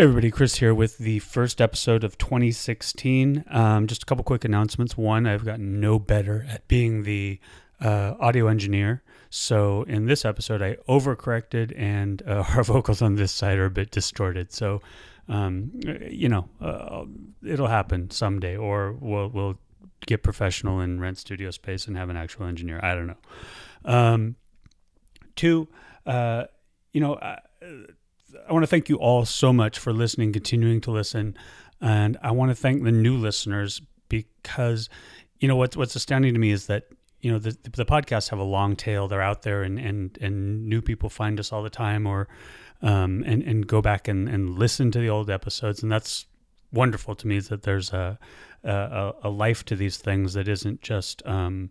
Everybody, Chris here with the first episode of 2016. Um, just a couple quick announcements. One, I've gotten no better at being the uh, audio engineer. So in this episode, I overcorrected, and uh, our vocals on this side are a bit distorted. So, um, you know, uh, it'll happen someday, or we'll we'll get professional and rent studio space and have an actual engineer. I don't know. Um, two, uh, you know. I, want to thank you all so much for listening, continuing to listen, and I want to thank the new listeners because you know what's what's astounding to me is that you know the the podcasts have a long tail. They're out there, and and and new people find us all the time, or um, and and go back and and listen to the old episodes, and that's wonderful to me. That there's a a, a life to these things that isn't just um,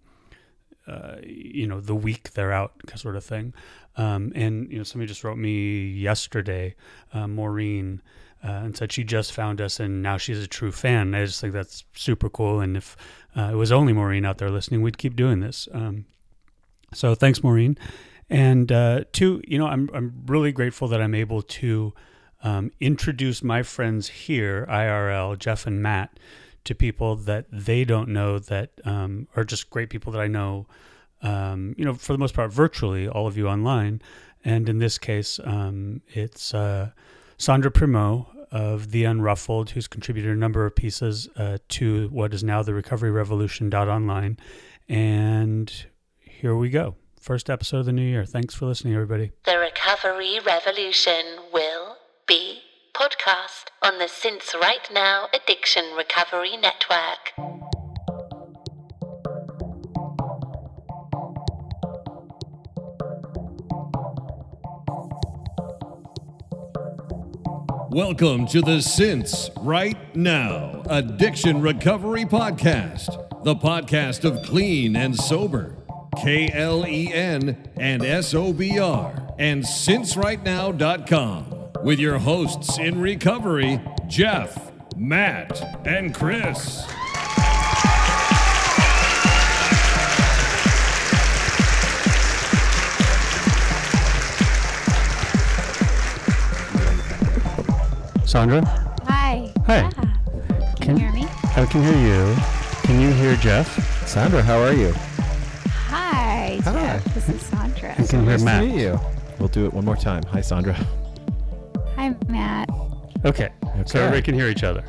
uh, you know the week they're out sort of thing. Um, and you know somebody just wrote me yesterday, uh, Maureen, uh, and said she just found us and now she's a true fan. I just think that's super cool. And if uh, it was only Maureen out there listening, we'd keep doing this. Um, so thanks, Maureen. And uh, two, you know, I'm I'm really grateful that I'm able to um, introduce my friends here, IRL, Jeff and Matt to people that they don't know that um, are just great people that I know, um, you know, for the most part, virtually, all of you online. And in this case, um, it's uh, Sandra Primeau of The Unruffled, who's contributed a number of pieces uh, to what is now the Recovery Revolution online. And here we go. First episode of the new year. Thanks for listening, everybody. The Recovery Revolution will be podcast on the Since Right Now Addiction Recovery Network. Welcome to the Since Right Now Addiction Recovery Podcast, the podcast of clean and sober, K L E N and S O B R, and sincerightnow.com with your hosts in recovery, Jeff, Matt, and Chris. Sandra? Hi. Hi. Yeah. Can you hear me? I can hear you. Can you hear Jeff? Sandra, how are you? Hi, Hi. Jeff. This is Sandra. I can hear nice Matt. to meet you. We'll do it one more time. Hi, Sandra. Hi, Matt. Okay. So Okay. everybody can hear each other.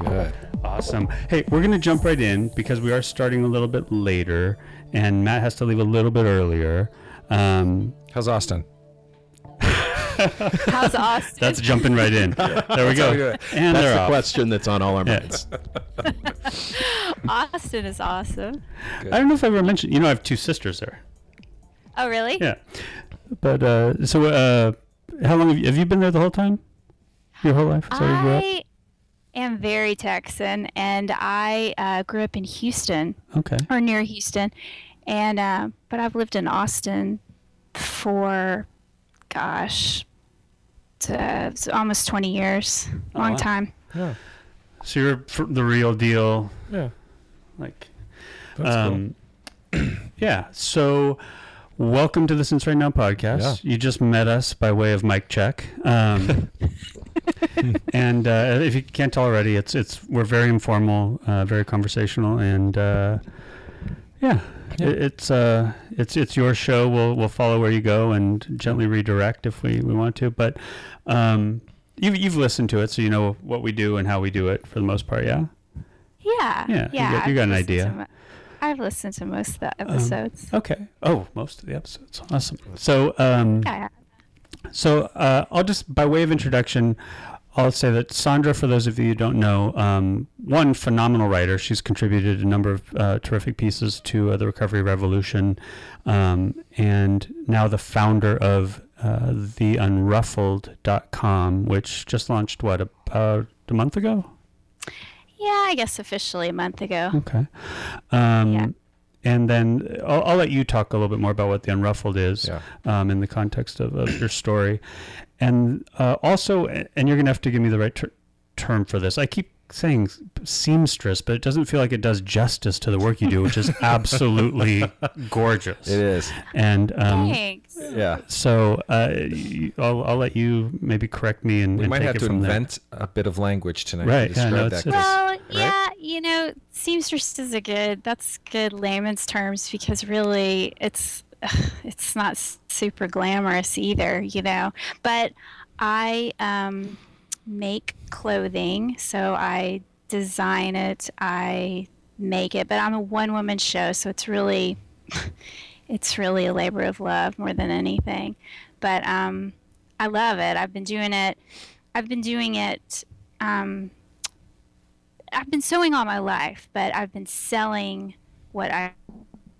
Good. Awesome. Hey, we're going to jump right in because we are starting a little bit later, and Matt has to leave a little bit earlier. Um, How's Austin? How's Austin? that's jumping right in. There we go. how we do it. And That's they're the off. question that's on all our Yeah. minds. Austin is awesome. I don't know if I ever mentioned. You know, I have two sisters there. Oh, really? Yeah. But uh, so, uh, how long have you, have you been there the whole time? Your whole life? So you grew up? I am very Texan, and I uh, grew up in Houston Okay. or near Houston, and uh, but I've lived in Austin for, gosh, to, so almost 20 years. Oh, Long wow. time. Yeah. So you're fr- the real deal. Yeah. Like, That's um, yeah. So, welcome to the Since Right Now podcast. You just met us by way of mic check. Um, and uh, if you can't tell already, it's it's we're very informal, uh, very conversational, and uh, yeah, Yeah. It, it's uh, it's it's your show. We'll we'll follow where you go and gently redirect if we, we want to. But um, you've you've listened to it, so you know what we do and how we do it for the most part. Yeah. Yeah. Yeah, you got- you got an listened idea. I've listened to most of the Um, episodes. Okay. Oh, most of the episodes. Awesome. So, um, yeah. so uh, I'll just, by way of introduction, I'll say that Sandra, for those of you who don't know, um, one phenomenal writer. She's contributed a number of uh, terrific pieces to uh, the Recovery Revolution, um, and now the founder of uh, theunruffled.com, which just launched what about a month ago? Yeah, I guess officially a month ago. Okay. Um, Yeah. And then I'll, I'll let you talk a little bit more about what the Unruffled is Yeah. um, in the context of, of your story. And uh, also, and you're going to have to give me the right ter- term for this. I keep saying seamstress, but it doesn't feel like it does justice to the work you do, which is absolutely gorgeous. It is. And um, Thanks. Yeah. so uh, y- I'll, I'll let you maybe correct me and, We and might take have it to from there. invent a bit of language tonight Right, to yeah, no, describe it's- that. it's- 'cause- Well, yeah, you know, seamstress is a good. That's good layman's terms because really, it's it's not super glamorous either, you know. But I um, make clothing, so I design it, I make it, but I'm a one woman show, so it's really it's really a labor of love more than anything. But um, I love it. I've been doing it. I've been doing it. Um, I've been sewing all my life, but I've been selling what I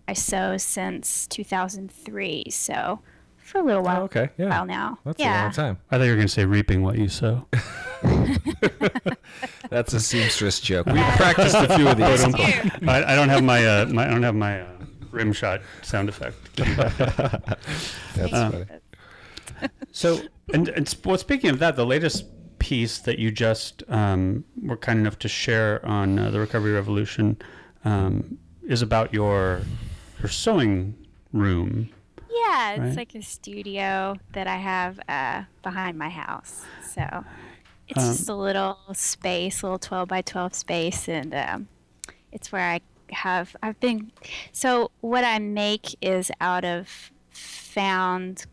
I sew since 2003. So for a little while, Oh, okay. Yeah. while now. That's yeah. a long time. I thought you were going to say reaping what you sow. That's a seamstress joke. We practiced a few of these. I, I don't have my, uh, my I don't have my uh, rim shot sound effect. That's Uh, funny. So, and, and sp- well, speaking of that, the latest piece that you just um, were kind enough to share on uh, the Recovery Revolution um, is about your your sewing room. Yeah, it's Right. like a studio that I have uh, behind my house. So it's Um, just a little space, a little 12 by 12 space, and um, it's where I have. I've been. So what I make is out of found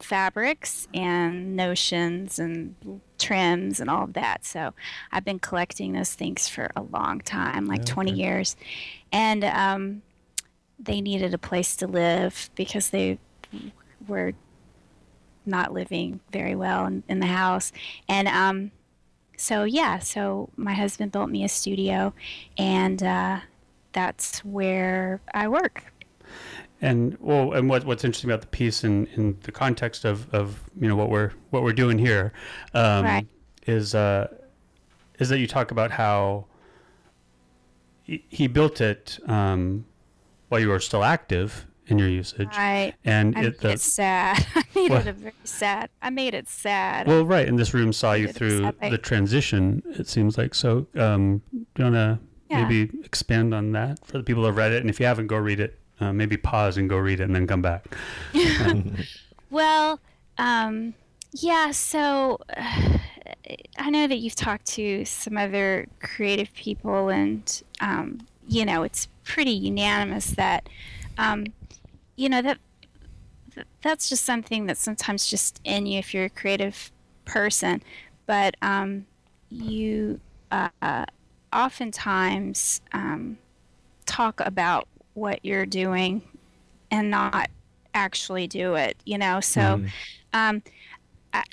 fabrics and notions and trims and all of that. So I've been collecting those things for a long time, like 20 years, and um, they needed a place to live because they were not living very well in, in the house. And um, so, yeah, so my husband built me a studio, and uh, that's where I work. And well, and what what's interesting about the piece in, in the context of, of you know what we're what we're doing here um, Right. is uh, is that you talk about how he, he built it um, while you were still active in your usage, I, and I it made the, it sad. I made What? it a very sad. I made it sad. well, right, and this room saw you through the transition. It seems like so. Um, do you want to Yeah. maybe expand on that for the people who have read it, and if you haven't, go read it. Uh, maybe pause and go read it, and then come back. Well, um, yeah, so uh, I know that you've talked to some other creative people, and, um, you know, it's pretty unanimous that, um, you know, that that's just something that's sometimes just in you if you're a creative person. But um, you uh, oftentimes um, talk about what you're doing and not actually do it, you know? So, um, I,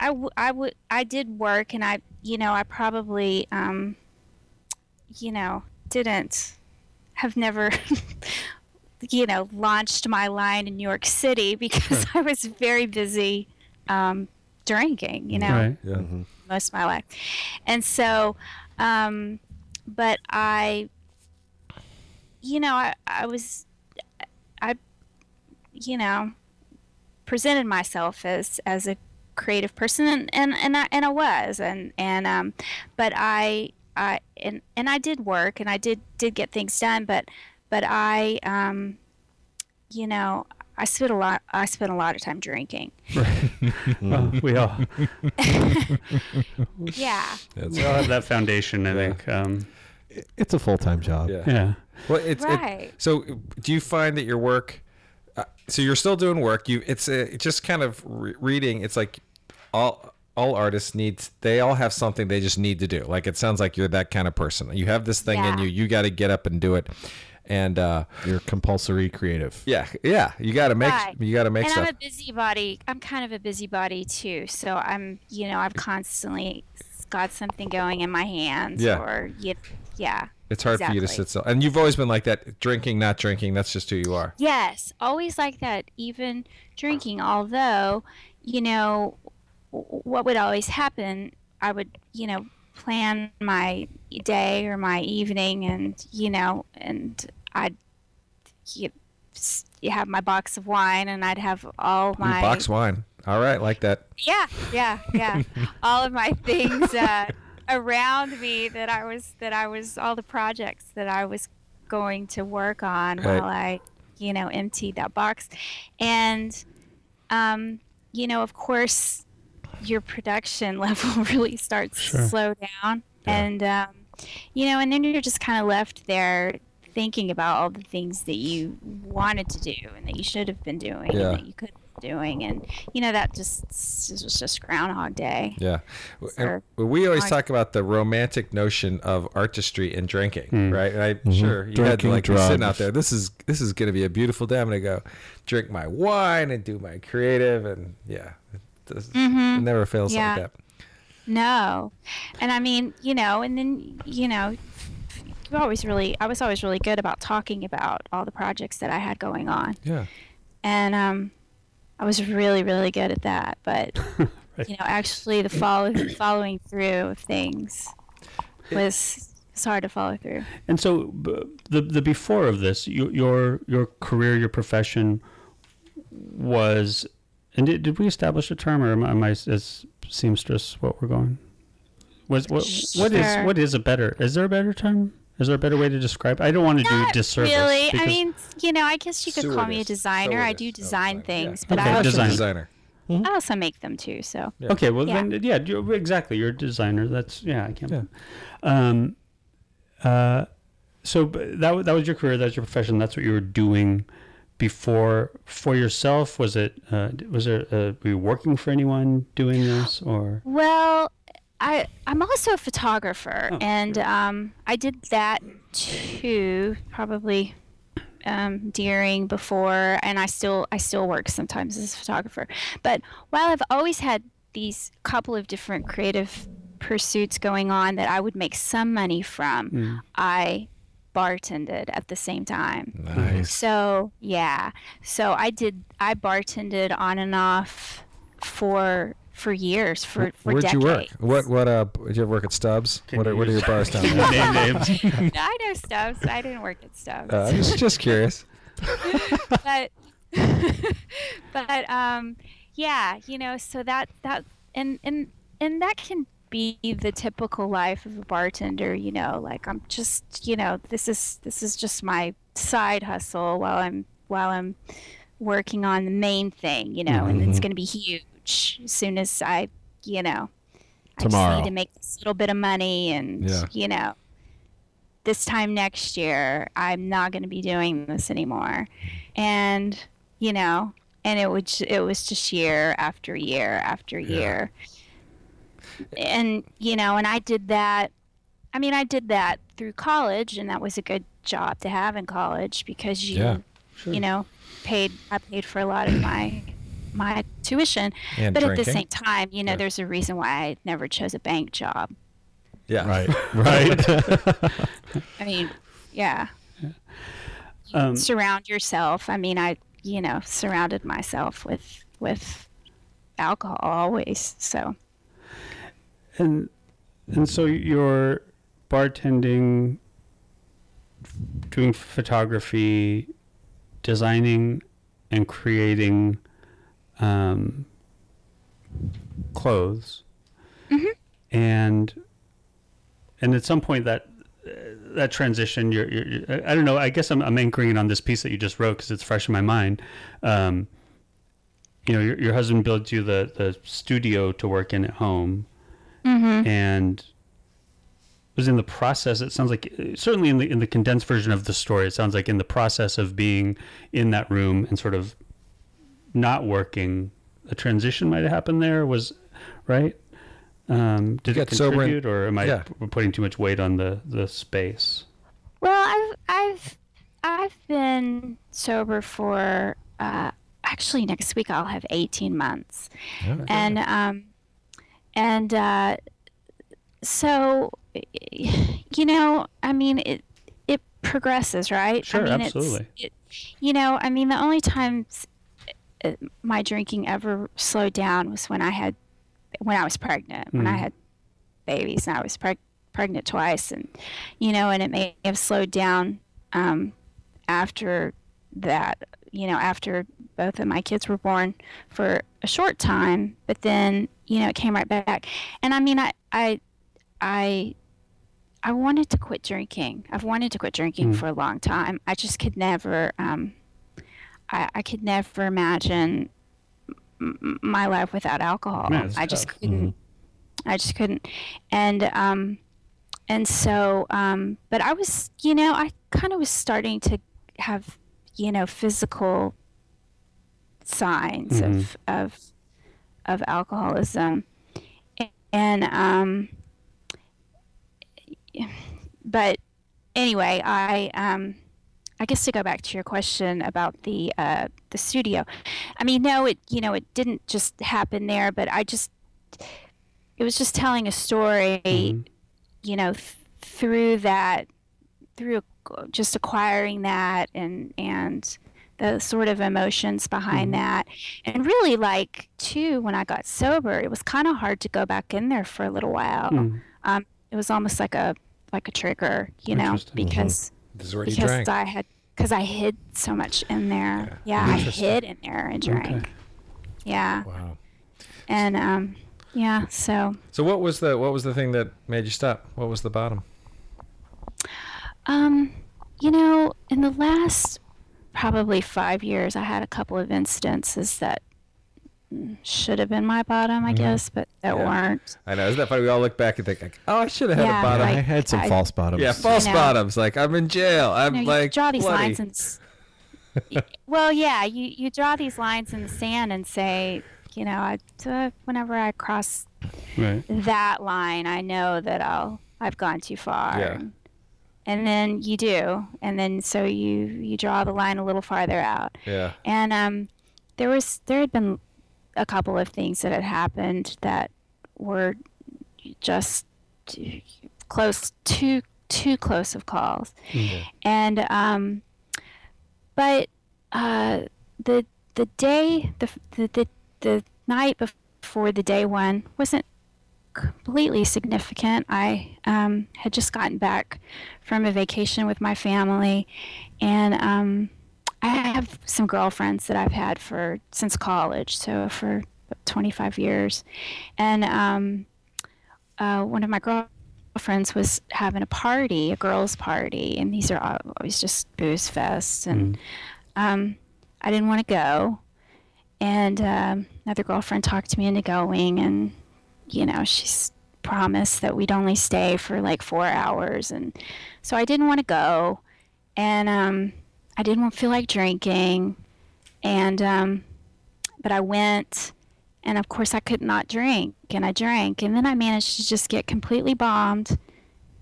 I, w- I would, I did work and I, you know, I probably, um, you know, didn't have never, you know, launched my line in New York City because I was very busy, um, drinking, you know? Right. Yeah. most of my life. And so, um, but I, you know, I, I was, I, you know, presented myself as, as a creative person and, and, and I, and I was, and, and, um, but I, I, and, and I did work and I did, did get things done, but, but I, um, you know, I spent a lot, I spent a lot of time drinking. Well, we all Yeah. we all have that foundation. I think. Um, It's a full time job. Yeah. yeah. Well, it's it- so. Do you find that your work? Uh, so you're still doing work. You it's uh just kind of re- reading. It's like all all artists need. They all have something they just need to do. Like it sounds like you're that kind of person. You have this thing in you. You got to get up and do it. And uh, You're compulsory creative. yeah, yeah, you got to make Right. you got to make and stuff. I'm a busybody. I'm kind of a busybody too. So I'm, you know, I've constantly got something going in my hands. Yeah. Or you, yeah. it's hard for you to sit still. And you've always been like that. Drinking, not drinking. That's just who you are. Yes, always like that. Even drinking, although, you know, w- what would always happen? I would, you know, plan my day or my evening, and you know, and I'd you, you have my box of wine, and I'd have all Ooh, my box wine. All right, like that. Yeah, yeah, yeah. All of my things, uh, around me that I was that I was all the projects that I was going to work on Right. while I, you know, emptied that box, and, um, you know, of course, your production level really starts Sure. to slow down, and, um, you know, and then you're just kind of left there thinking about all the things that you wanted to do and that you should have been doing Yeah. and that you could have been doing, and you know that just it was just Groundhog Day. Yeah. Sure. And we always I- talk about the romantic notion of artistry and drinking, right? And I'm sure you had to Drinking, like be sitting out there. This is this is going to be a beautiful day. I'm going to go drink my wine and do my creative, and yeah, it, does, it never fails Yeah. like that. No. And I mean, you know, and then, you know, you always really, I was always really good about talking about all the projects that I had going on. Yeah. And um, I was really, really good at that. But, you know, actually the follow, following through of things was, was hard to follow through. And so b- the the before of this, your your, your career, your profession was, and did, did we establish a term, or am I, am I as seamstress what we're going? Was what what is Sure. what is a better? Is there a better term? Is there a better way to describe? I don't want to do Not disservice. really. I mean, you know, I guess you could call me a Stewardess. designer. I do Oh, design design. things, Yeah. but Okay, I also, design. designer. I also make them too. So, Yeah. Okay, well Yeah. then, yeah, you're, exactly. You're a designer. That's yeah, I can't. Yeah. Um, uh, so that that was your career. That was your profession. That's what you were doing before for yourself. Was it? Uh, was there? Uh, were you working for anyone doing this or? Well, I I'm also a photographer, Oh, and um, I did that too, probably um, during, before, and I still I still work sometimes as a photographer. But while I've always had these couple of different creative pursuits going on that I would make some money from, Mm. I bartended at the same time. Nice. So yeah, so I did. I bartended on and off for for years for for Where'd decades. you work? What what uh? Did you ever work at Stubbs? What are, what are your use- bars down there? Name names. I know Stubbs. I didn't work at Stubbs, Uh, just just curious. but but um, yeah, you know, so that that and and and that can be the typical life of a bartender. You know, like I'm just you know this is this is just my side hustle while I'm while I'm working on the main thing. You know, and it's mm-hmm. going to be huge as soon as I you know. I just need to make this little bit of money and Yeah. you know this time next year i'm not going to be doing this anymore and you know and it would it was just year after year after year and you know and i did that i mean i did that through college and that was a good job to have in college because you Yeah, you know paid i paid for a lot of my my tuition And but at the same time you know Yeah. there's a reason why i never chose a bank job Yeah. Right. Right. i mean yeah Um, surround yourself. I mean, I you know surrounded myself with with alcohol always. So and and so you're bartending, doing photography, designing, and creating um, clothes, and and at some point that that transition, you're, you're, you're- I don't know. I guess I'm, I'm anchoring it on this piece that you just wrote because it's fresh in my mind. Um, you know, your, your husband builds you the, the studio to work in at home, and was in the process. It sounds like certainly in the in the condensed version of the story, it sounds like in the process of being in that room and sort of not working, a transition might have happened there. Was right. Um, did it got sober and- contribute, or am I yeah. putting too much weight on the the space? well, I've I've I've been sober for uh, actually next week I'll have 18 months, and um, and uh, so you know I mean it it progresses right. Sure, I mean, absolutely. It, you know I mean the only times uh, my drinking ever slowed down was when I had when I was pregnant when I Mm. had babies and I was preg- pregnant twice and you know and it may have slowed down um, after that you know after both of my kids were born for a short time but then you know it came right back and I mean I I I I wanted to quit drinking. I've wanted to quit drinking for a long time. I just could never um I, I could never imagine m- my life without alcohol. Man, I just tough. couldn't I just couldn't. And um and so um but I was, you know, I kind of was starting to have, you know, physical signs of of of alcoholism. And um but anyway, I um I guess to go back to your question about the uh the studio. I mean, no, it you know, it didn't just happen there, but I just it was just telling a story, you know, th- through that through just acquiring that and and the sort of emotions behind that. And really like too when i got sober it was kind of hard to go back in there for a little while. Um, it was almost like a like a trigger you know because is where you because i had because i hid so much in there. Yeah, i hid in there and drank. Yeah. Wow. and um yeah so. So what was the what was the thing that made you stop? What was the bottom? Um, you know, in the last probably five years, I had a couple of instances that should have been my bottom, I guess, but that Mm-hmm. Yeah. weren't. I know. Isn't that funny? We all look back and think, like, oh, I should have had Yeah, a bottom. I had some I- false bottoms. yeah, false bottoms. Like I'm in jail. I'm You know, like you draw these bloody. lines and. s- y- well, yeah, you, you draw these lines in the sand and say, you know, I, uh, whenever I cross Right. that line, I know that I'll I've gone too far. Yeah. And, and then you do, and then so you you draw the line a little farther out. Yeah. And um, there was there had been a couple of things that had happened that were just too close, too too close of calls. yeah. And um, but uh, the the day the the the, the night before the day one wasn't completely significant. I um, had just gotten back from a vacation with my family, and um, I have some girlfriends that I've had for since college, so for 25 years, and um, uh, one of my girlfriends was having a party, a girls' party, and these are always just booze fests, and um, I didn't want to go, and um, another girlfriend talked me into going, and you know, she's promised that we'd only stay for like four hours. And so I didn't want to go. And um, I didn't want to feel like drinking. And, um, but I went. And of course, I could not drink. And I drank. And then I managed to just get completely bombed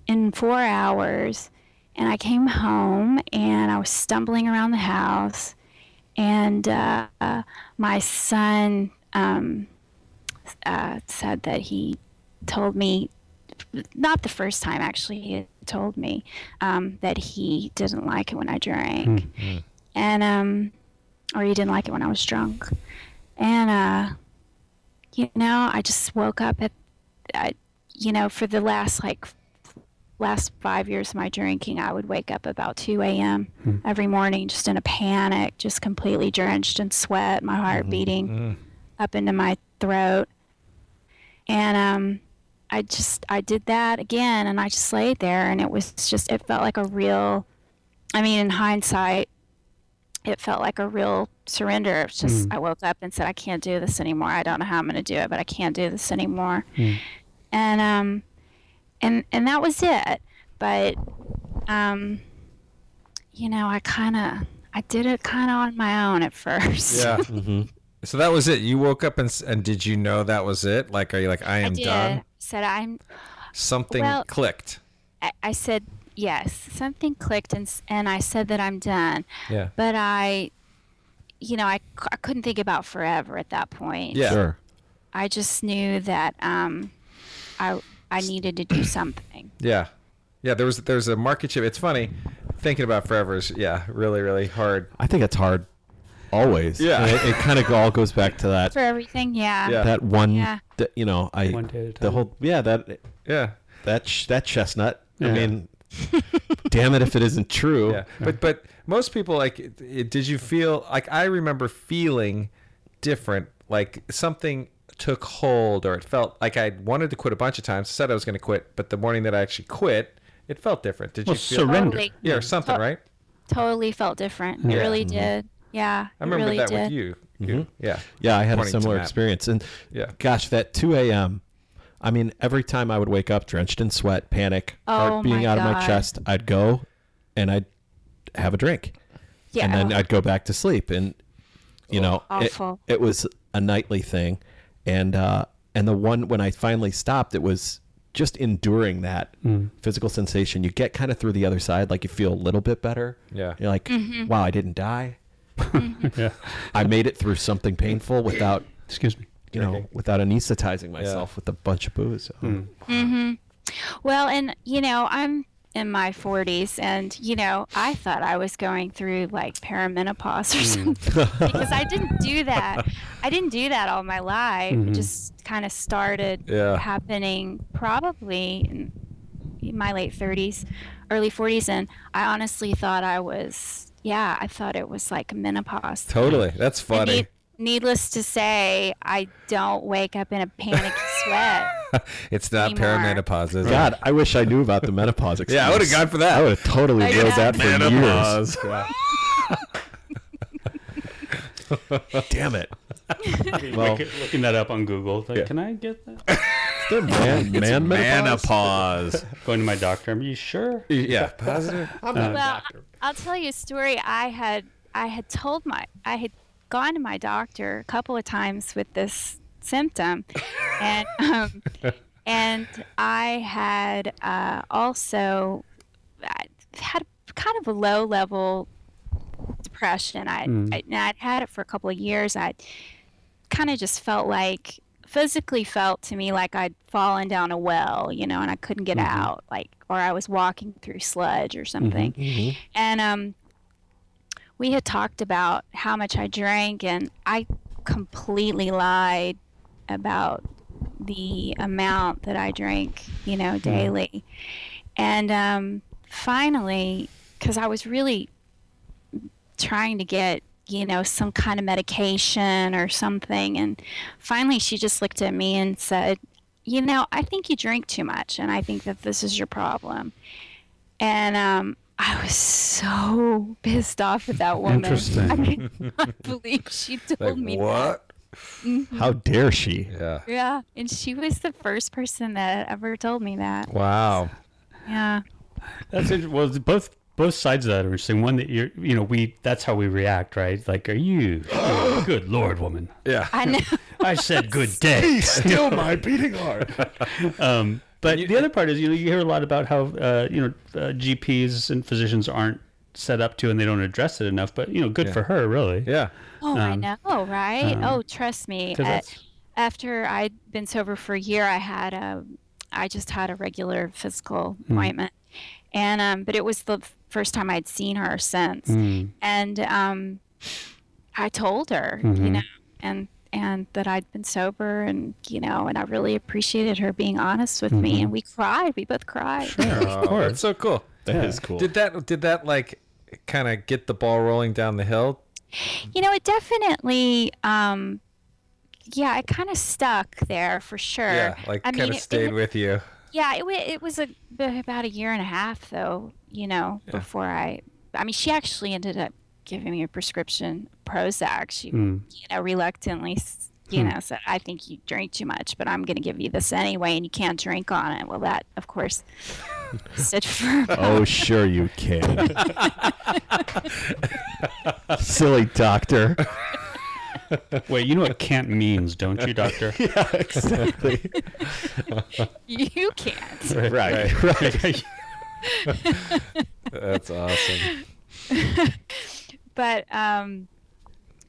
in four hours. And I came home and I was stumbling around the house. And uh, my son, um, uh, said that he told me, not the first time actually, he told me um, that he didn't like it when I drank, and um, or he didn't like it when I was drunk, and uh, you know, I just woke up at, I, you know, for the last like last five years of my drinking, I would wake up about 2 a.m. every morning, just in a panic, just completely drenched in sweat, my heart beating up into my throat. And um, I just, I did that again, and I just laid there, and it was just, it felt like a real, I mean, in hindsight, it felt like a real surrender. It's just, I woke up and said, I can't do this anymore. I don't know how I'm going to do it, but I can't do this anymore. And, um, and, and that was it. But, um, you know, I kind of, I did it kind of on my own at first. Yeah. Mm-hmm. So that was it. You woke up and and did you know that was it? Like, are you like, I I am did. done? Said I'm. Something Well- clicked. I, I said yes. Something clicked, and and I said that I'm done. Yeah. But I, you know, I, I couldn't think about forever at that point. Yeah. Sure. I just knew that um, I I needed to do something. Yeah. Yeah. There was there's a market shift. It's funny thinking about forever is yeah really really hard. I think it's hard always. Yeah. And It, it kind of all goes back to that For everything, yeah. Yeah. that one. Yeah. that, you know, I One day at a the time. whole yeah that Yeah. that ch- that chestnut. Yeah. I mean, damn it if it isn't true. Yeah. But but most people like it, it- did you feel like I remember feeling different like something took hold or it felt like I wanted to quit a bunch of times. Said I was going to quit, but the morning that I actually quit, it felt different. Did Well, you feel? surrender. Totally, Yeah, or something, To- right? totally felt different. It really mm-hmm. did. Yeah, I remember really that did. with you. you. Yeah. Yeah, I had a similar experience. And Yeah. gosh, that 2 a.m. I mean, every time I would wake up drenched in sweat, panic, Oh, heart beating my out of my chest, I'd go and I'd have a drink. Yeah. And then I'd go back to sleep. And, you know, it, Awful. it was a nightly thing. And, uh, and the one when I finally stopped, it was just enduring that physical sensation. You get kind of through the other side, like you feel a little bit better. Yeah. You're like, Mm-hmm. wow, I didn't die. Mm-hmm. Yeah. I made it through something painful without Excuse me. you know, without anesthetizing myself with a bunch of booze. So. Hmm. Mm-hmm. Well, and you know, I'm in my 40s, and you know, I thought I was going through like perimenopause or hmm. something because I didn't do that. I didn't do that all my life. It mm-hmm. just kind of started Yeah. happening probably in in my late 30s, early 40s, and I honestly thought I was, yeah, I thought it was like menopause. Totally. That's funny. need- needless to say, I don't wake up in a panicky sweat. it's not anymore. perimenopause, is it? God, I wish I knew about the menopause. Excuse. Yeah, I would've gone for that. I would have totally I rode that for Menopause. years. Damn it! Well, Well, looking that up on Google. Like, Yeah. Can I get that? Is there man, man menopause? Menopause. Going to my doctor. Are you sure? yeah, positive. well, I'll tell you a story. I had I had told my I had gone to my doctor a couple of times with this symptom, and um, and I had uh, also I had kind of a low level depression. I, I I'd had it for a couple of years. I kind of just felt like physically felt to me like I'd fallen down a well, you know, and I couldn't get out, like or I was walking through sludge or something. And um we had talked about how much I drank and I completely lied about the amount that I drank, you know, daily. And um finally cuz I was really trying to get you know some kind of medication or something and finally she just looked at me and said you know i think you drink too much and i think that this is your problem and um i was so pissed off at that woman Interesting. i could not believe she told Like, me what? How dare she? Yeah. yeah and she was the first person that ever told me that Wow. yeah That's it. Well, both both sides of that are interesting. One that you're, you know, we that's how we react, right? Like, are you? good lord, woman! Yeah. i know I said good day. Still my beating heart. Um, but the other part is, you know, you hear a lot about how, uh, you know, uh, GPs and physicians aren't set up to, and they don't address it enough. But you know, good Yeah. for her, really. Yeah. Oh, I Um, know, right? um, oh, trust me. uh, after I'd been sober for a year, I had a, I just had a regular physical Hmm. appointment, and um, but it was the f- first time I'd seen her since, Mm. and um, I told her, you Mhm. know, and and that I'd been sober, and you know, and I really appreciated her being honest with me, and we cried. We both cried. Sure, Oh, course. That's so cool. That Yeah. is cool. Did that did that like kind of get the ball rolling down the hill? You know, it definitely, um, yeah, it kind of stuck there for sure. Yeah, like kind of stayed it- with you. Yeah, it, wa- it was a, about a year and a half, though, you know, before I. I mean, she actually ended up giving me a prescription Prozac. She, Mm. you know, reluctantly, s- you know, said, I think you drink too much, but I'm going to give you this anyway, and you can't drink on it. Well, that, of course, stood for Oh, sure you can. Silly doctor. Wait, you know what can't means, don't you, doctor? yeah, exactly. you can't. right, right. That's awesome. but um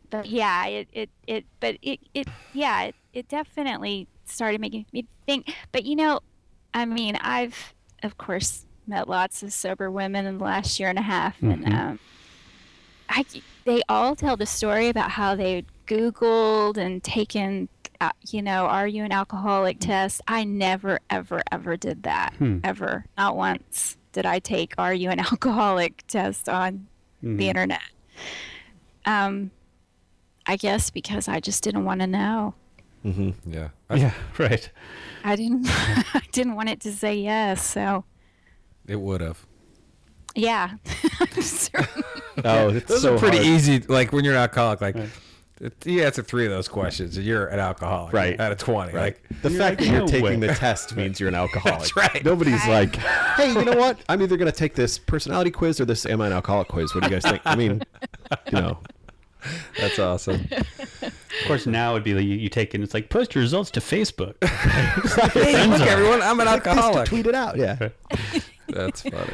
but yeah it it, it but it, it yeah it, it definitely started making me think but you know i mean i've of course met lots of sober women in the last year and a half and um i they all tell the story about how they googled and taken uh, you know are you an alcoholic test i never ever ever did that ever not once did i take are you an alcoholic test on the internet. Um, I guess because I just didn't want to know. Mm-hmm. Yeah. Yeah, right. I didn't I didn't want it to say yes, so It would have. yeah. Oh, it's Those so are pretty hard. easy. Like when you're an alcoholic, like it- you answer three of those questions, and you're an alcoholic. Right. Out of twenty. Right. Like The fact like, that you're taking way." the test means you're an alcoholic. That's right. Nobody's like, hey, you know what? I'm either going to take this personality quiz or this am I an alcoholic quiz. What do you guys think? I mean, you know, that's awesome. Of course, now it'd be like you, you take it. and It's like post your results to Facebook. hey, look, everyone, I'm an alcoholic. tweet it out. Yeah. That's funny.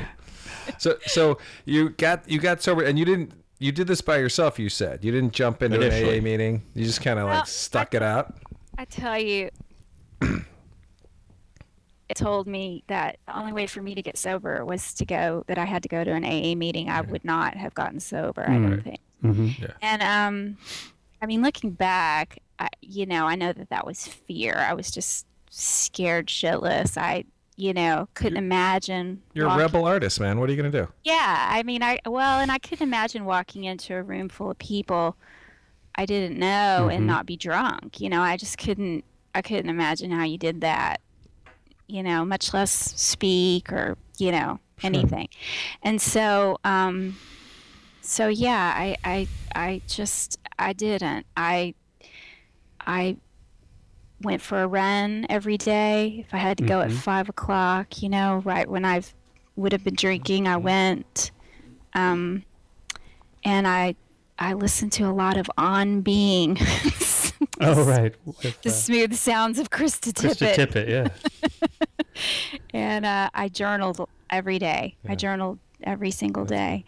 So so you got you got sober and you didn't you did this by yourself. You said you didn't jump into an AA meeting. You just kind of Well, like stuck it out. I tell you, it told me that the only way for me to get sober was to go, that I had to go to an AA meeting. I would not have gotten sober, I don't think. Mm-hmm. And, um, I mean, looking back, I, you know, I know that that was fear. I was just scared shitless. I, you know, couldn't imagine. You're a rebel artist, man. What are you gonna do? Yeah, I mean, I well, and I couldn't imagine walking into a room full of people I didn't know and not be drunk. You know, I just couldn't. I couldn't imagine how you did that. You know, much less speak or you know anything. And so, um, so yeah, I, I, I just, I didn't. I, I went for a run every day. If I had to go at five o'clock, you know, right when I would have been drinking, I went. Um, and I, I listened to a lot of On Being, Oh, right. With, the uh, smooth sounds of Krista Tippett. Krista Tippett, yeah. and uh, I journaled every day. I journaled every single day,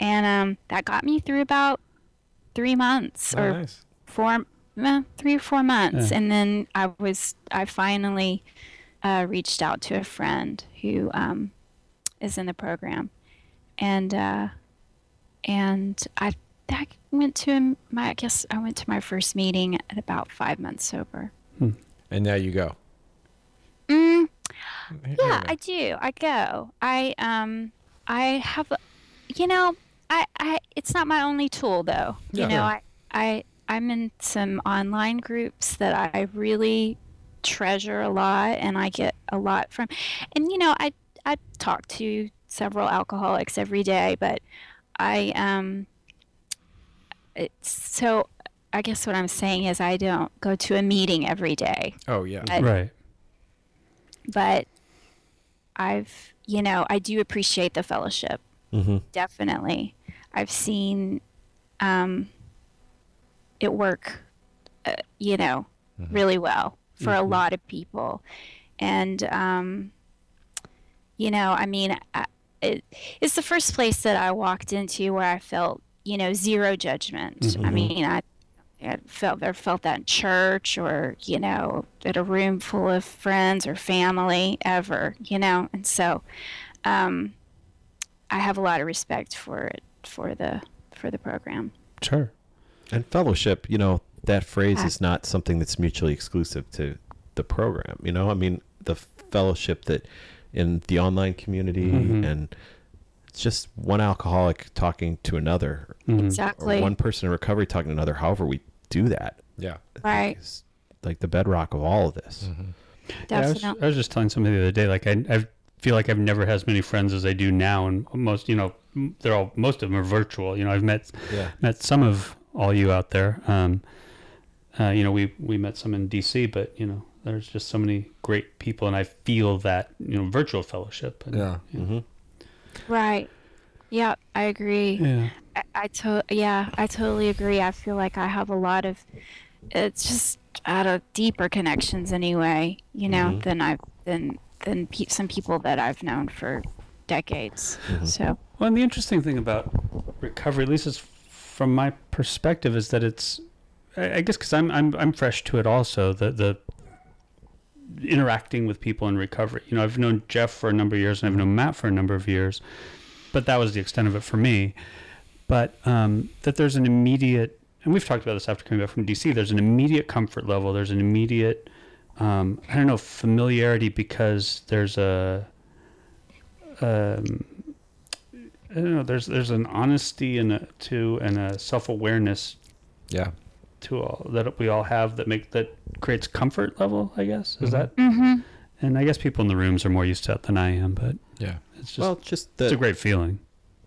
and um, that got me through about three months Oh, or nice. four, eh, three or four months, Yeah. and then I was I finally uh, reached out to a friend who um, is in the program, and uh, and I I went to my I guess I went to my first meeting at about five months sober. And now you go. Mm, yeah, we. I do. I go. I um I have you know, I I it's not my only tool though. Yeah. You know, I I I'm in some online groups that I really treasure a lot and I get a lot from. And you know, I I talk to several alcoholics every day, but I um it's so I guess what I'm saying is I don't go to a meeting every day Oh yeah. I- Right. but I've, you know, I do appreciate the fellowship. Mm-hmm. Definitely. I've seen um, it work, uh, you know, really well for a lot of people. And, um, you know, I mean, I, it, it's the first place that I walked into where I felt, you know, zero judgment. I mean, I, I felt I felt that in church or you know at a room full of friends or family ever you know and so um, I have a lot of respect for it for the for the program Sure. And fellowship, you know, that phrase is not something that's mutually exclusive to the program. You know, I mean, the fellowship that in the online community mm-hmm. and it's just one alcoholic talking to another mm-hmm. exactly or one person in recovery talking to another. However, we do that. Yeah. right It's like the bedrock of all of this. Mm-hmm. Yeah, I, was, I was just telling somebody the other day, like I, I feel like I've never had as many friends as I do now, and most, you know, they're all most of them are virtual. You know, I've met Yeah. met some of all you out there. Um, uh, you know, we we met some in DC, but you know, there's just so many great people, and I feel that you know, virtual fellowship. And, Yeah. right. Yeah I agree. Yeah, I, I to yeah I totally agree. I feel like I have a lot of it's just out of deeper connections anyway you know than I've than than pe- some people that I've known for decades. So. Well, and the interesting thing about recovery, at least is from my perspective, is that it's, I guess, because I'm I'm I'm fresh to it also. The the interacting with people in recovery. You know, I've known Jeff for a number of years, and I've known Matt for a number of years, but that was the extent of it for me. But um, that there's an immediate, and we've talked about this after coming back from DC. There's an immediate comfort level. There's an immediate, um, I don't know, familiarity because there's a. Um, I don't know. There's there's an honesty and a, to and a self awareness Yeah. to all that we all have that make that creates comfort level. I guess is that. Mm-hmm. And I guess people in the rooms are more used to that than I am, but Yeah. it's just well, just it's a great feeling.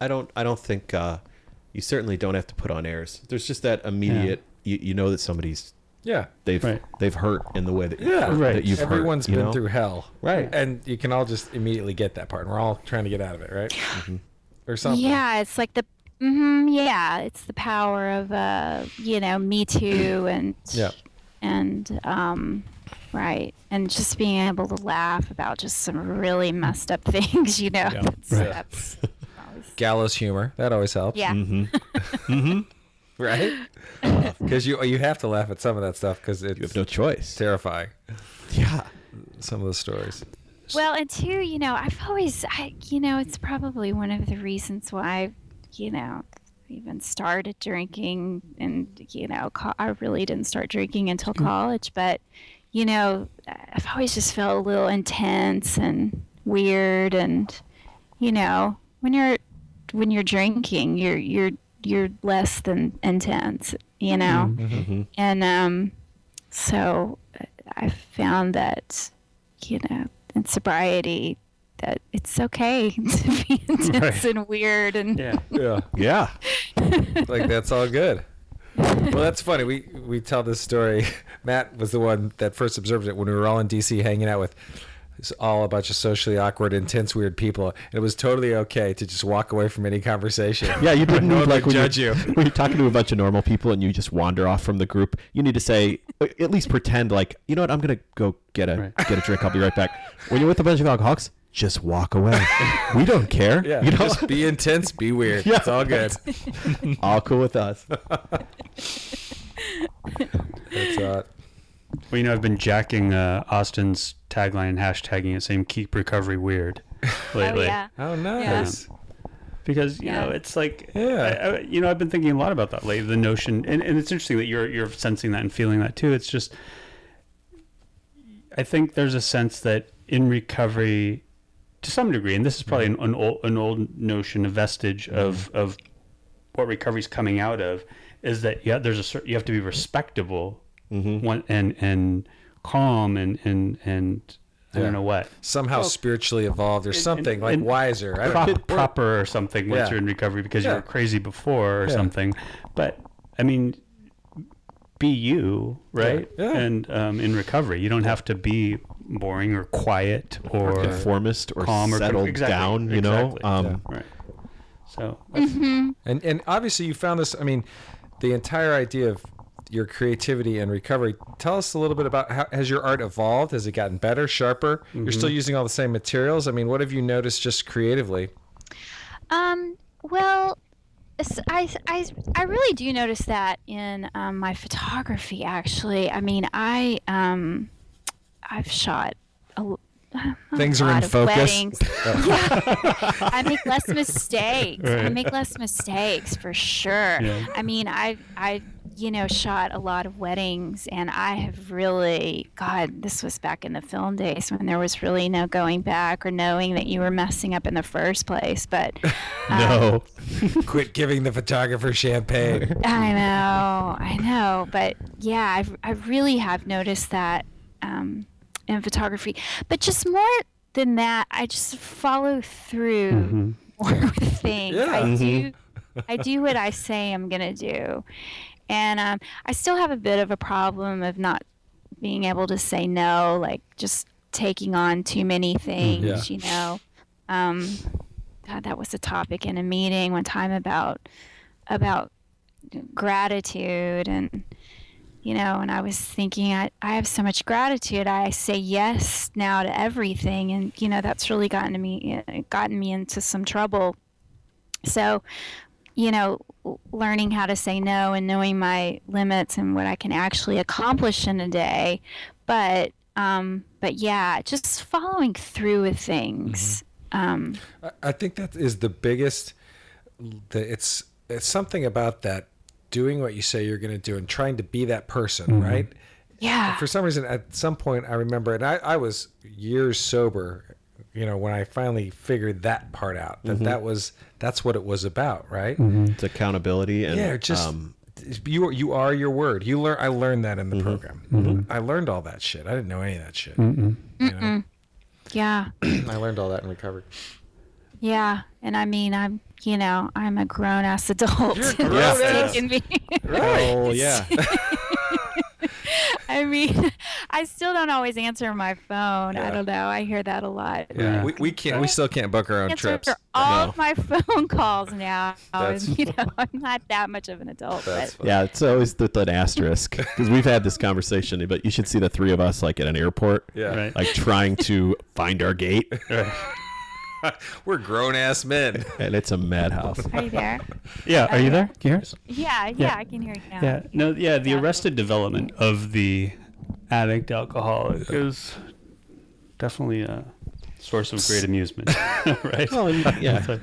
I don't I don't think uh, you certainly don't have to put on airs. There's just that immediate you, you know that somebody's Yeah. they've Right. they've hurt in the way that Yeah. Right. that you've Everyone's hurt, you been know? through hell. Right. And you can all just immediately get that part. And we're all trying to get out of it, right? Or something. Yeah, it's like the hmm yeah, it's the power of uh, you know, Me Too and Yeah. and um right. And just being able to laugh about just some really messed up things, you know. That's, Right. that's always, Gallows humor. That always helps. yeah. Right? Because you you have to laugh at some of that stuff because it's You have no choice. terrifying. Yeah. Some of the stories. Well, and two, you know, I've always, I, you know, it's probably one of the reasons why, you know, even started drinking, and you know, co- I really didn't start drinking until college, but you know, I've always just felt a little intense and weird, and you know, when you're when you're drinking, you're you're you're less than intense, you know, and um, so uh, I found that, you know, in sobriety, that it's okay to be intense and weird and Yeah. Yeah. Yeah. like that's all good. Well, that's funny. We we tell this story. Matt was the one that first observed it when we were all in DC hanging out with all a bunch of socially awkward, intense, weird people. It was totally okay to just walk away from any conversation. Yeah, you didn't no need like would when judge you're, you. when you're talking to a bunch of normal people and you just wander off from the group. You need to say at least pretend like you know what I'm gonna go get a Right. get a drink. I'll be right back. When you're with a bunch of alcoholics, just walk away. we don't care. Yeah, you know, just be intense, be weird. Yeah. It's all good. all cool with us. That's uh, Well, you know, I've been jacking uh, Austin's tagline, and hashtagging it, saying "Keep recovery weird" oh lately. yeah, oh nice. Um, because you Yeah. know it's like Yeah. I, I, you know I've been thinking a lot about that lately. The notion, and, and it's interesting that you're you're sensing that and feeling that too. It's just I think there's a sense that in recovery, to some degree, and this is probably mm-hmm. an, an old an old notion, a vestige mm-hmm. of of what recovery's coming out of, is that yeah, there's a you have to be respectable, one, and and calm and and and I Yeah. don't know what Somehow spiritually evolved or something like and- wiser. Prop, don't, proper or something once Yeah. you're in recovery because you were crazy before or Yeah. something. But I mean, be you, right? Yeah. And um, in recovery, you don't have to be boring or quiet or Conformist or calm or settled exactly, down. You know. exactly. Um, right. So that's, And and obviously you found this. I mean, the entire idea of your creativity and recovery. Tell us a little bit about how has your art evolved? Has it gotten better, sharper? You're still using all the same materials. I mean, what have you noticed just creatively? Um, well, I, I, I really do notice that in um, my photography. Actually, I mean, I um, I've shot a, l- a Things are lot in of focus. weddings. yeah, I make less mistakes. I make less mistakes for sure. Yeah. I mean, I I you know shot a lot of weddings, and I have really God. This was back in the film days when there was really no going back or knowing that you were messing up in the first place. But uh, no. Quit giving the photographer champagne. I know, I know, but yeah, I've, I really have noticed that um, in photography. But just more than that, I just follow through mm-hmm. more with things. I Yeah. do, mm-hmm. I do what I say I'm gonna do, and um, I still have a bit of a problem of not being able to say no, like just taking on too many things. Yeah. You know, um, God, that was a topic in a meeting one time about about gratitude and you know and i was thinking I, I have so much gratitude i say yes now to everything and you know that's really gotten to me uh, gotten me into some trouble so you know learning how to say no and knowing my limits and what i can actually accomplish in a day but um but yeah just following through with things um I- I think that is the biggest. The, it's it's something about that doing what you say you're going to do and trying to be that person, right? yeah For some reason, at some point, I remember, and I, I was years sober, you know, when I finally figured that part out. That that was that's what it was about, right? It's accountability and Yeah, just um, you are- you are your word. You learn. I learned that in the Mm-hmm. program. I learned all that shit. I didn't know any of that shit. You know? Yeah. I learned all that in recovery. Yeah. And I mean, I'm, you know, I'm a grown ass adult. You're a grown-ass. taken me- Oh yeah. I mean, I still don't always answer my phone. Yeah. I don't know. I hear that a lot. Yeah, we, we can't. We still can't book our own answer trips. all No. of my phone calls now. That's- and, you know, I'm not that much of an adult, That's but fine. Yeah, it's always with an asterisk because we've had this conversation, but you should see the three of us like at an airport, Yeah. Right. like trying to find our gate, We're grown ass men. and it's a madhouse. are you there? Yeah, are you uh, there? Can you hear us? Yeah, yeah, I can hear you now. Yeah, no, yeah. The Yeah. arrested development of the addict alcoholic is definitely a source of great amusement, right? Well, yeah. Like-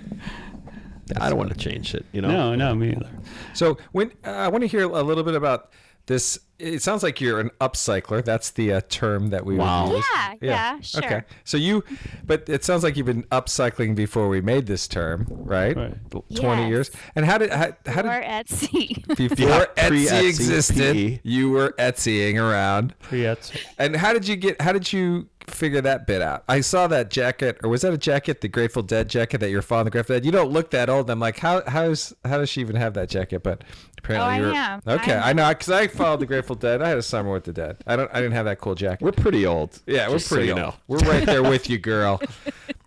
I don't want to change it, you know. no, no, me either. So when uh, I want to hear a little bit about this. It sounds like you're an upcycler. That's the uh, term that we Wow. would use. Yeah, yeah, sure. Okay. So you, but it sounds like you've been upcycling before we made this term, right? Right. Twenty Yes. years. And how did how, how Or did at sea. before Yeah, Etsy pre-Etsy, existed, PE. you were Etsying around. Pre-Etsy. And how did you get? How did you figure that bit out? I saw that jacket, or was that a jacket, the Grateful Dead jacket that your father, the Grateful Dead? You don't look that old. I'm like, how how's how does she even have that jacket? But apparently, Oh, I you're am. okay. I I know because I followed the Grateful Dead. I had a summer with the Dead. I don't. I didn't have that cool jacket. We're pretty old. yeah, we're just so pretty. you old. know. We're right there with you, girl.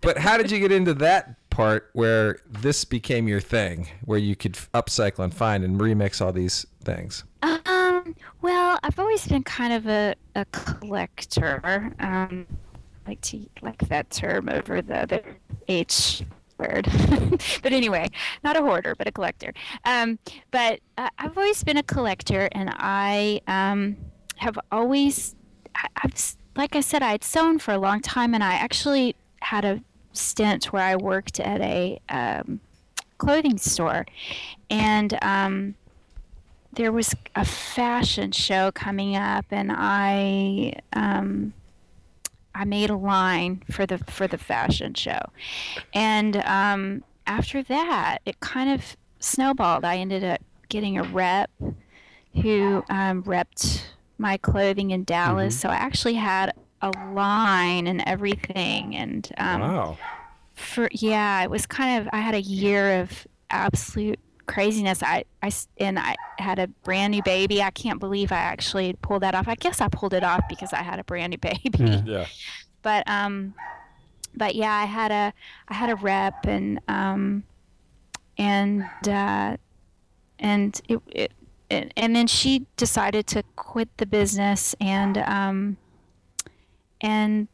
But how did you get into that part where this became your thing, where you could upcycle and find and remix all these things? Um, Um, well, I've always been kind of a, a collector. Um, I like to like that term over the other H word. but anyway, not a hoarder, but a collector. Um, but uh, I've always been a collector, and I um, have always, I, I've like I said, I had sewn for a long time, and I actually had a stint where I worked at a um, clothing store, and um, there was a fashion show coming up, and I um, I made a line for the for the fashion show, and um, after that, it kind of snowballed. I ended up getting a rep who um, repped my clothing in Dallas, so I actually had a line and everything, and um, Wow. for yeah it was kind of i had a year of absolute craziness I, I s- and i had a brand new baby i can't believe i actually pulled that off i guess i pulled it off because i had a brand new baby Yeah. Yeah. but um but yeah i had a i had a rep and um and uh and it, it and, and then she decided to quit the business and um and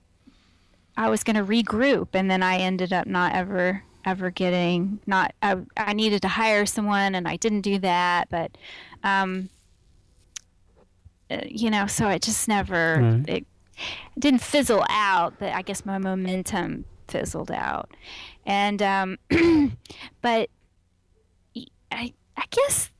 I was going to regroup, and then I ended up not ever ever getting not. I, I needed to hire someone, and I didn't do that. But, um, uh, you know, so it just never Right. it, it didn't fizzle out. But I guess my momentum fizzled out, and um, but I I guess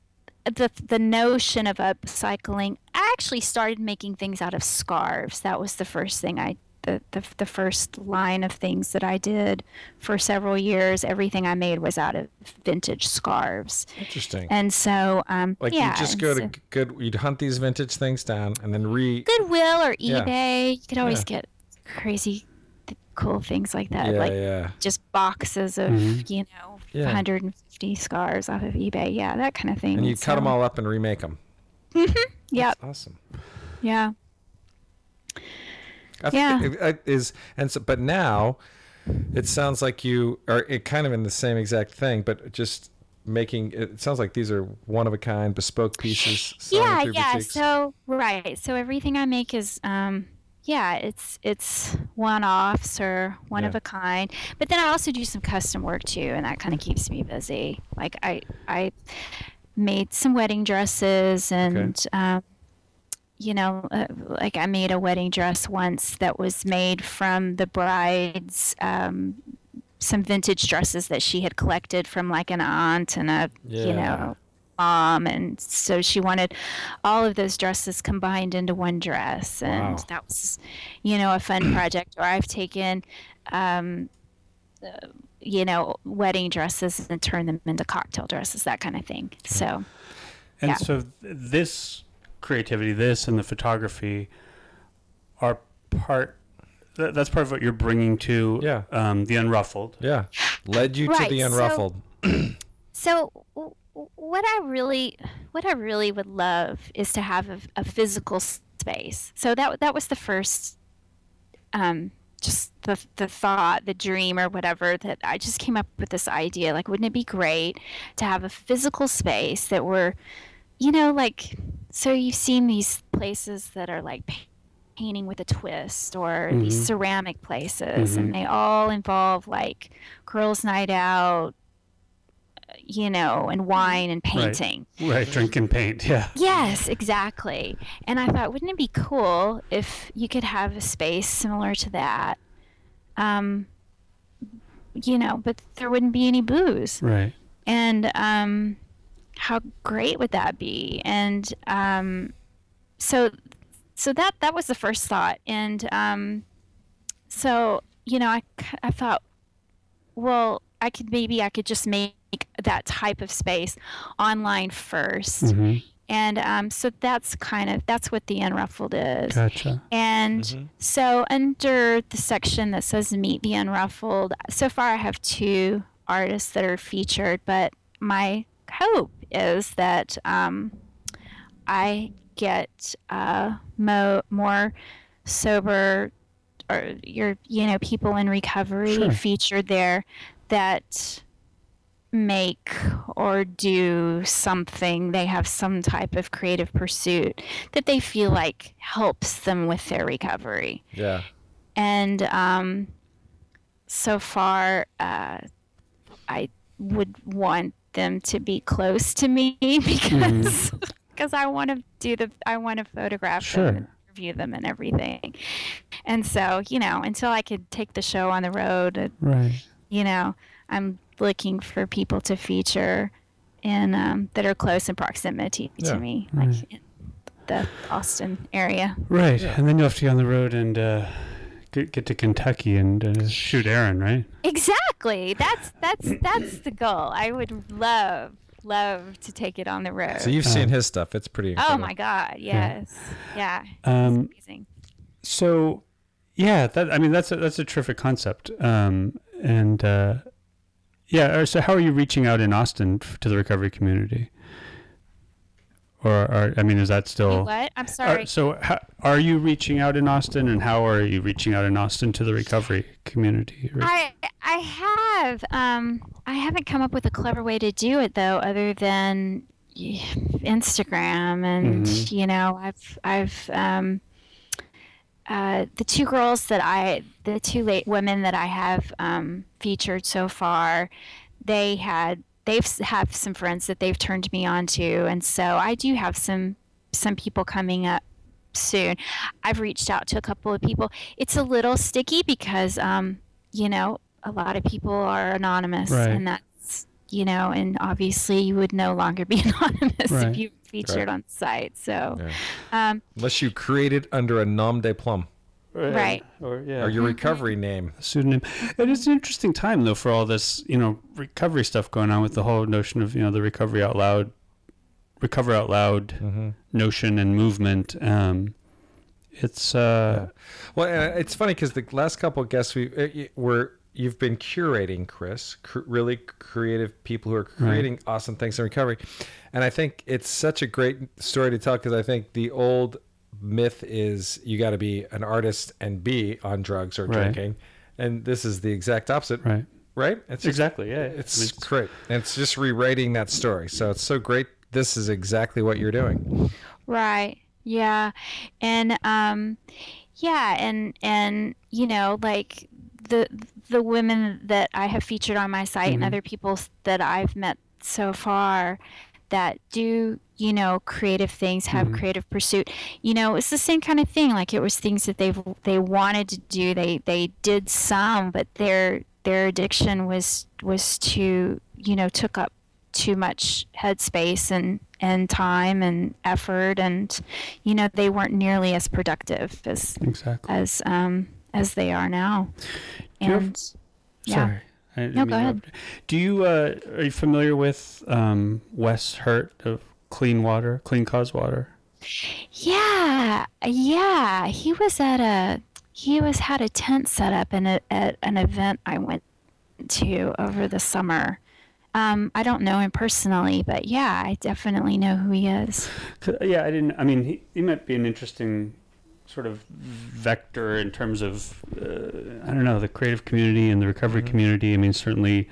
the the notion of upcycling i actually started making things out of scarves that was the first thing i the, the, the first line of things that i did for several years everything i made was out of vintage scarves Interesting. and so um Like yeah you just and go to so- good, you'd hunt these vintage things down and then re. goodwill or eBay. Yeah. ebay you could always Yeah. get crazy cool things like that Yeah, like yeah. just boxes of Mhm. you know Yeah. 150 scarves off of ebay yeah that kind of thing And you cut them all up and remake them. yep Awesome. yeah I think Yeah. it- it is and so, but now it sounds like you are it kind of in the same exact thing, but just making it sounds like these are one of a kind bespoke pieces. yeah yeah boutiques. so right so everything i make is um yeah it's it's one-offs or one of a kind but then i also do some custom work too and that kind of keeps me busy like i i made some wedding dresses and um you know uh, like i made a wedding dress once that was made from the bride's um some vintage dresses that she had collected from like an aunt and a you know mom. And so she wanted all of those dresses combined into one dress. And Wow. that was you know a fun project or i've taken um uh, you know wedding dresses and turned them into cocktail dresses that kind of thing so And Yeah. so this creativity, this and the photography, are part. That, that's part of what you're bringing to Yeah. um, the unruffled. Yeah. Led you to the unruffled. So w- w- what I really what I really would love is to have a, a physical space. So that that was the first um just the the thought, the dream or whatever that I just came up with this idea like wouldn't it be great to have a physical space that were you know like so you've seen these places that are like painting with a twist or these ceramic places and they all involve like girls night out you know, and wine and painting. Right, drink and paint. Yeah. Yes, exactly. And I thought, wouldn't it be cool if you could have a space similar to that? Um, you know, but there wouldn't be any booze. Right. And um, how great would that be? And um, so, so that that was the first thought. And um, so, you know, I I thought, well, I could maybe I could just make that type of space online 1st Mhm. and um, so that's kind of that's what the unruffled is Gotcha. and so under the section that says meet the unruffled so far i have two artists that are featured but my hope is that um, i get uh, mo- more sober or your you know people in recovery Sure. featured there that make or do something they have some type of creative pursuit that they feel like helps them with their recovery Yeah. and um, so far uh, i would want them to be close to me because because i want to do the i want to photograph them and Sure. interview them and everything and so you know until i could take the show on the road uh, Right. you know, I'm looking for people to feature in um, that are close in proximity Yeah. to me, like in the Austin area. Right. And then you'll have to get on the road and uh, get, get to Kentucky and uh, shoot Aaron, right? Exactly. That's that's that's the goal. I would love love to take it on the road. So you've seen his stuff. It's pretty oh my God! Yes. Yeah. Um, Amazing. so, yeah, that I mean that's a, that's a terrific concept. Um, and uh, yeah, uh, so how are you reaching out in Austin to the recovery community? Or, are, I mean, is that still? what? I'm Are- sorry. so, how, are you reaching out in Austin, and how are you reaching out in Austin to the recovery community? I I have um I haven't come up with a clever way to do it though, other than Instagram and Mhm. you know I've I've um uh, the two girls that I the two late women that I have um, featured so far, they had they've have some friends that they've turned me on to, and so I do have some some people coming up soon. I've reached out to a couple of people. It's a little sticky because um, you know a lot of people are anonymous, Right. and that's you know, and obviously you would no longer be anonymous Right. if you featured on site. So, Yeah. um, Unless you created under a nom de plume Right. Or yeah. or your recovery name. pseudonym. It is an interesting time though for all this, you know, recovery stuff going on with the whole notion of you know the recovery out loud, recover out loud Mm-hmm. notion and movement. Um, it's uh, Well, uh, it's funny because the last couple of guests we uh, were you've been curating, Chris, cr- really creative people who are creating awesome things in recovery, and I think it's such a great story to tell because I think the old myth is you got to be an artist and be on drugs or Right. drinking, and this is the exact opposite, right. Right? It's just- Exactly. Yeah. It's I mean, it's- great. And it's just rewriting that story. So it's so great. This is exactly what you're doing. Right. Yeah. And um yeah, and and you know, like the the women that I have featured on my site and other people that I've met so far that do, you know, creative things, have creative pursuit. You know, it's the same kind of thing. Like it was things that they've they wanted to do. They they did some, but their their addiction was was too, you know, took up too much headspace and and time and effort and you know they weren't nearly as productive as exactly. as um as they are now you have- and yeah Sorry. I No, mean go ahead. Do you uh, are you familiar with um, Wes Hurt of clean water, clean cause water. Yeah, yeah. He was at a he was had a tent set up in a, at an event I went to over the summer. Um, I don't know him personally, but yeah, I definitely know who he is. Yeah, I didn't. I mean, he, he might be an interesting sort of vector in terms of uh, I don't know the creative community and the recovery community. I mean, certainly,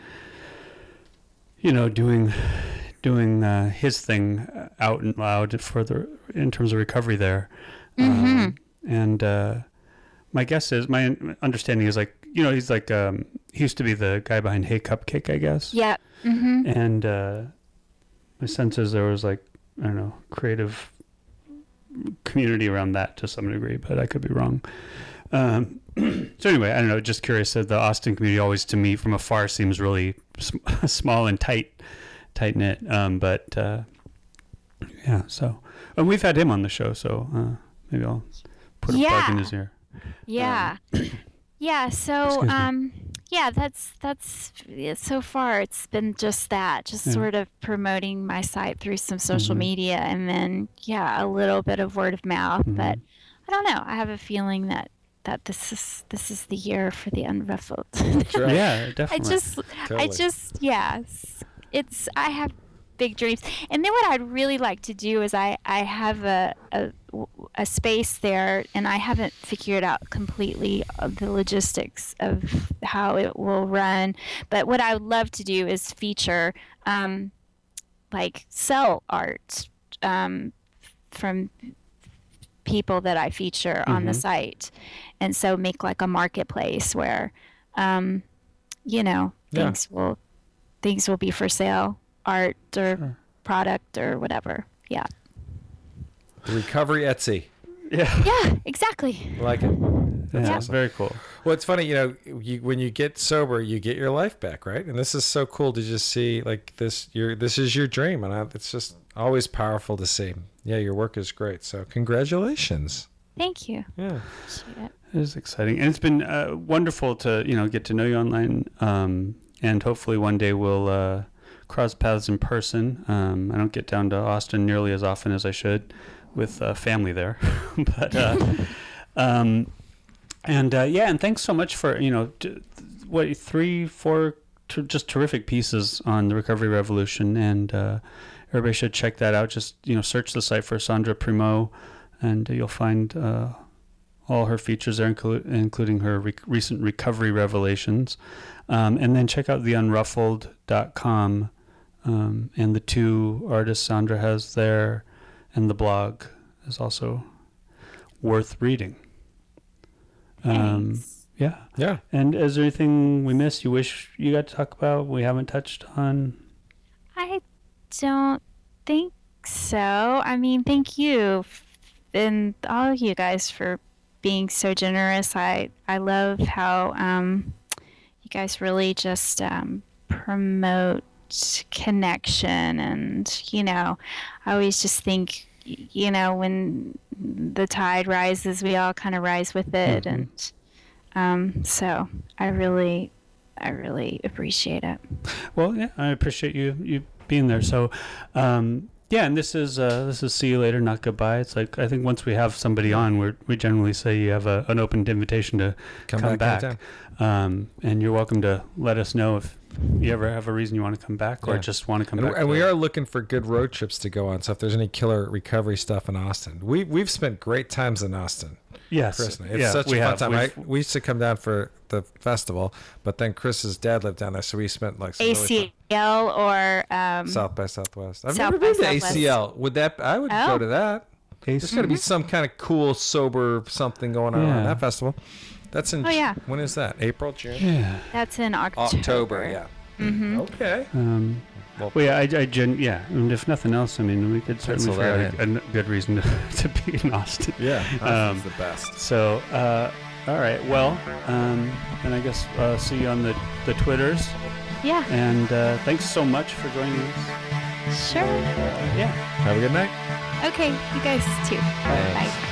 you know, doing doing uh, his thing uh, out and loud for the in terms of recovery there. Um, and uh, my guess is my understanding is like you know he's like um, he used to be the guy behind Hey Cupcake, I guess Yeah. Mm-hmm. and uh, my sense is there was like I don't know creative community around that to some degree, but I could be wrong. Um, so anyway, I don't know. Just curious that the Austin community always to me from afar seems really sm- small and tight, tight knit. Um, but uh, yeah, so and we've had him on the show, so uh, maybe I'll put a plug in his ear. Yeah. yeah, so um yeah, that's that's yeah, so far it's been just that, just Yeah. sort of promoting my site through some social Mhm. media and then yeah, a little bit of word of mouth, Mm-hmm. but I don't know. I have a feeling that that this is this is the year for the unruffled. right. Yeah, I definitely. just I just yeah, it's, it's I have big dreams. And then what I'd really like to do is I I have a a, a space there and I haven't figured out completely the logistics of how it will run, but what I would love to do is feature um like sell art um from people that I feature on the Mhm. site. And so make like a marketplace where um you know, Yeah. things will things will be for sale, art or Sure. product or whatever. Yeah. Recovery Etsy. yeah, Yeah, exactly. I like it. yeah, awesome. very cool. Well, it's funny, you know, you, when you get sober, you get your life back, right? And this is so cool to just see, like this. Your this is your dream, and I, it's just always powerful to see. Yeah, your work is great. So congratulations. Thank you. Yeah. It. It is exciting, and it's been uh, wonderful to you know get to know you online, um, and hopefully one day we'll uh, cross paths in person. Um, I don't get down to Austin nearly as often as I should, with uh, family there, but uh, um, and uh, yeah, and thanks so much for you know t- what three, four, t- just terrific pieces on the Recovery Revolution, and uh, everybody should check that out. Just you know search the site for Sandra Primo, and you'll find. Uh, all her features there, inclu- including her re- recent recovery revelations. Um, and then check out theunruffled.com um, and the two artists Sandra has there, and the blog is also worth reading. Um, yeah. Yeah. And is there anything we missed you wish you got to talk about we haven't touched on? I don't think so. I mean, thank you and all of you guys for being so generous. I I love how um, you guys really just um, promote connection, and you know, I always just think, you know, when the tide rises, we all kind of rise with it, Mhm. and um, so I really, I really appreciate it. Well, yeah, I appreciate you you being there. So, um, yeah, and this is uh, this is see you later, not goodbye. It's like I think once we have somebody on, we we generally say you have a, an open invitation to Come, come, back. back, um, and you're welcome to let us know if you ever have a reason you want to come back or Yeah. just want to come And, back. and we are looking for good road trips to go on. So if there's any killer recovery stuff in Austin, we we've spent great times in Austin. Yes, Chris, and I. it's yeah, such we a fun have. time. We've- I, we used to come down for the festival, but then Chris's dad lived down there, so we spent like some really fun- ACL or um, South by Southwest. I've South never by been to Southwest. ACL. Would that? I would Oh. go to that. There's got to be some kind of cool, sober something going on Yeah. on that festival. That's in. Oh, yeah. When is that? April, June, yeah. That's in October. October. Yeah. Mm-hmm. Okay. Um, Well, well, yeah, I, I gen, yeah, and if nothing else, I mean, we could certainly Pencil that figure out a, a good reason to, to be in Austin. Yeah. Um, the best. So, uh, all right, well, um, then I guess uh, see you on the, the Twitters. Yeah, And uh, thanks so much for joining us. sure. Yeah. Have a good night. Okay, you guys too. Bye.